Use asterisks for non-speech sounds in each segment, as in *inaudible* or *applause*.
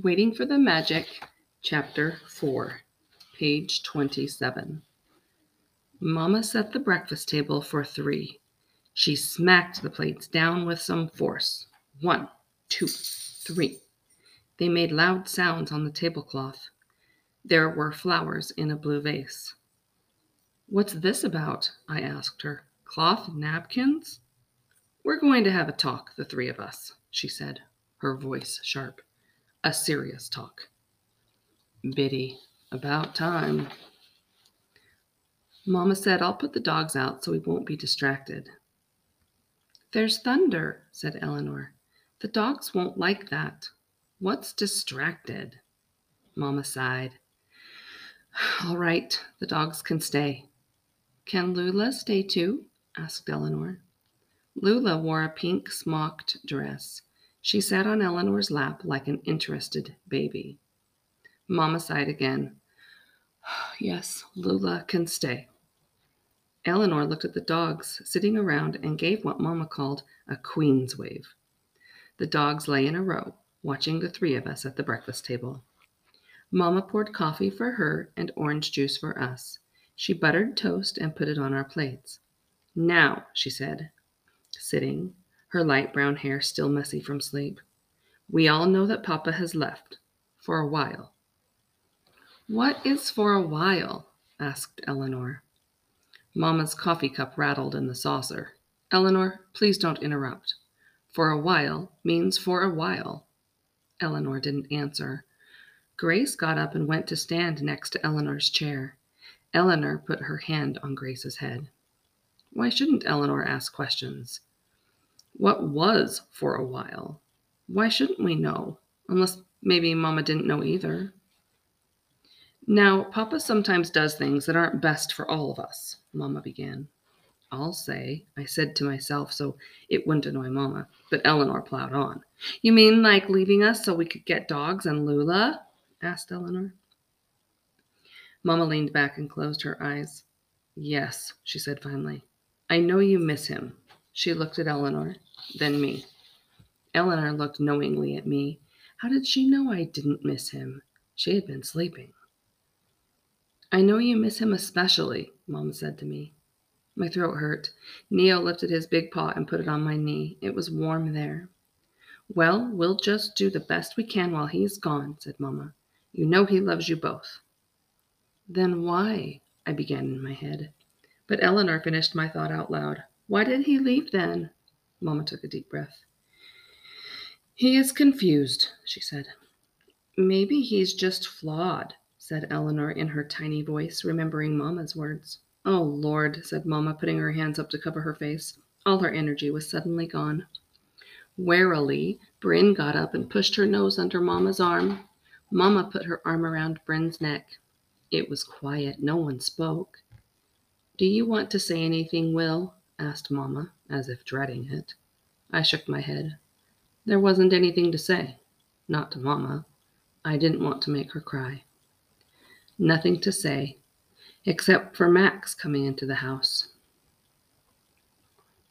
Waiting for the Magic, Chapter 4, page 27. Mamma set the breakfast table for three. She smacked the plates down with some force. One, two, three. They made loud sounds on the tablecloth. There were flowers in a blue vase. What's this about? I asked her. Cloth napkins? We're going to have a talk, the three of us, she said, her voice sharp. A serious talk. Bitty, about time. Mamma said, I'll put the dogs out so we won't be distracted. There's thunder, said Eleanor. The dogs won't like that. What's distracted? Mamma sighed. *sighs* All right, the dogs can stay. Can Lula stay too? asked Eleanor. Lula wore a pink smocked dress. She sat on Eleanor's lap like an interested baby. Mamma sighed again. *sighs* Yes, Lula can stay. Eleanor looked at the dogs sitting around and gave what Mamma called a queen's wave. The dogs lay in a row, watching the three of us at the breakfast table. Mamma poured coffee for her and orange juice for us. She buttered toast and put it on our plates. Now, she said, sitting, her light brown hair still messy from sleep, we all know that Papa has left for a while. What is for a while? asked Eleanor. Mamma's coffee cup rattled in the saucer. Eleanor, please don't interrupt. For a while means for a while. Eleanor didn't answer. Grace got up and went to stand next to Eleanor's chair. Eleanor put her hand on Grace's head. Why shouldn't Eleanor ask questions? What was for a while? Why shouldn't we know? Unless maybe Mama didn't know either. Now, Papa sometimes does things that aren't best for all of us, Mama began. I'll say, I said to myself so it wouldn't annoy Mama, but Eleanor plowed on. You mean like leaving us so we could get dogs and Lula? asked Eleanor. Mama leaned back and closed her eyes. Yes, she said finally. I know you miss him. She looked at Eleanor, then me. Eleanor looked knowingly at me. How did she know I didn't miss him? She had been sleeping. I know you miss him especially, Mom said to me. My throat hurt. Neo lifted his big paw and put it on my knee. It was warm there. Well, we'll just do the best we can while he's gone, said Mamma. You know he loves you both. Then why? I began in my head. But Eleanor finished my thought out loud. Why did he leave then? Mamma took a deep breath. He is confused, she said. Maybe he's just flawed, said Eleanor in her tiny voice, remembering Mamma's words. Oh, Lord, said Mamma, putting her hands up to cover her face. All her energy was suddenly gone. Warily, Bryn got up and pushed her nose under Mamma's arm. Mamma put her arm around Bryn's neck. It was quiet. No one spoke. Do you want to say anything, Will? Asked Mamma, as if dreading it. I shook my head. There wasn't anything to say. Not to Mamma. I didn't want to make her cry. Nothing to say, except for Max coming into the house.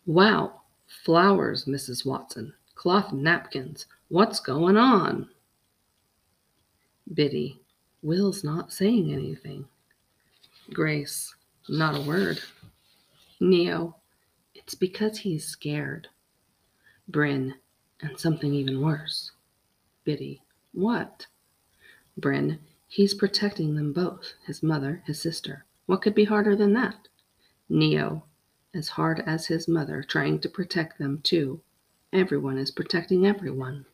Wow, flowers, Mrs. Watson, cloth napkins. What's going on? Bitty, Will's not saying anything. Grace, not a word. Neo, it's because he's scared. Bryn, and something even worse. Bitty, what? Bryn, He's protecting them both his mother, his sister. What could be harder than that? Neo, as hard as his mother, trying to protect them too. Everyone is protecting everyone.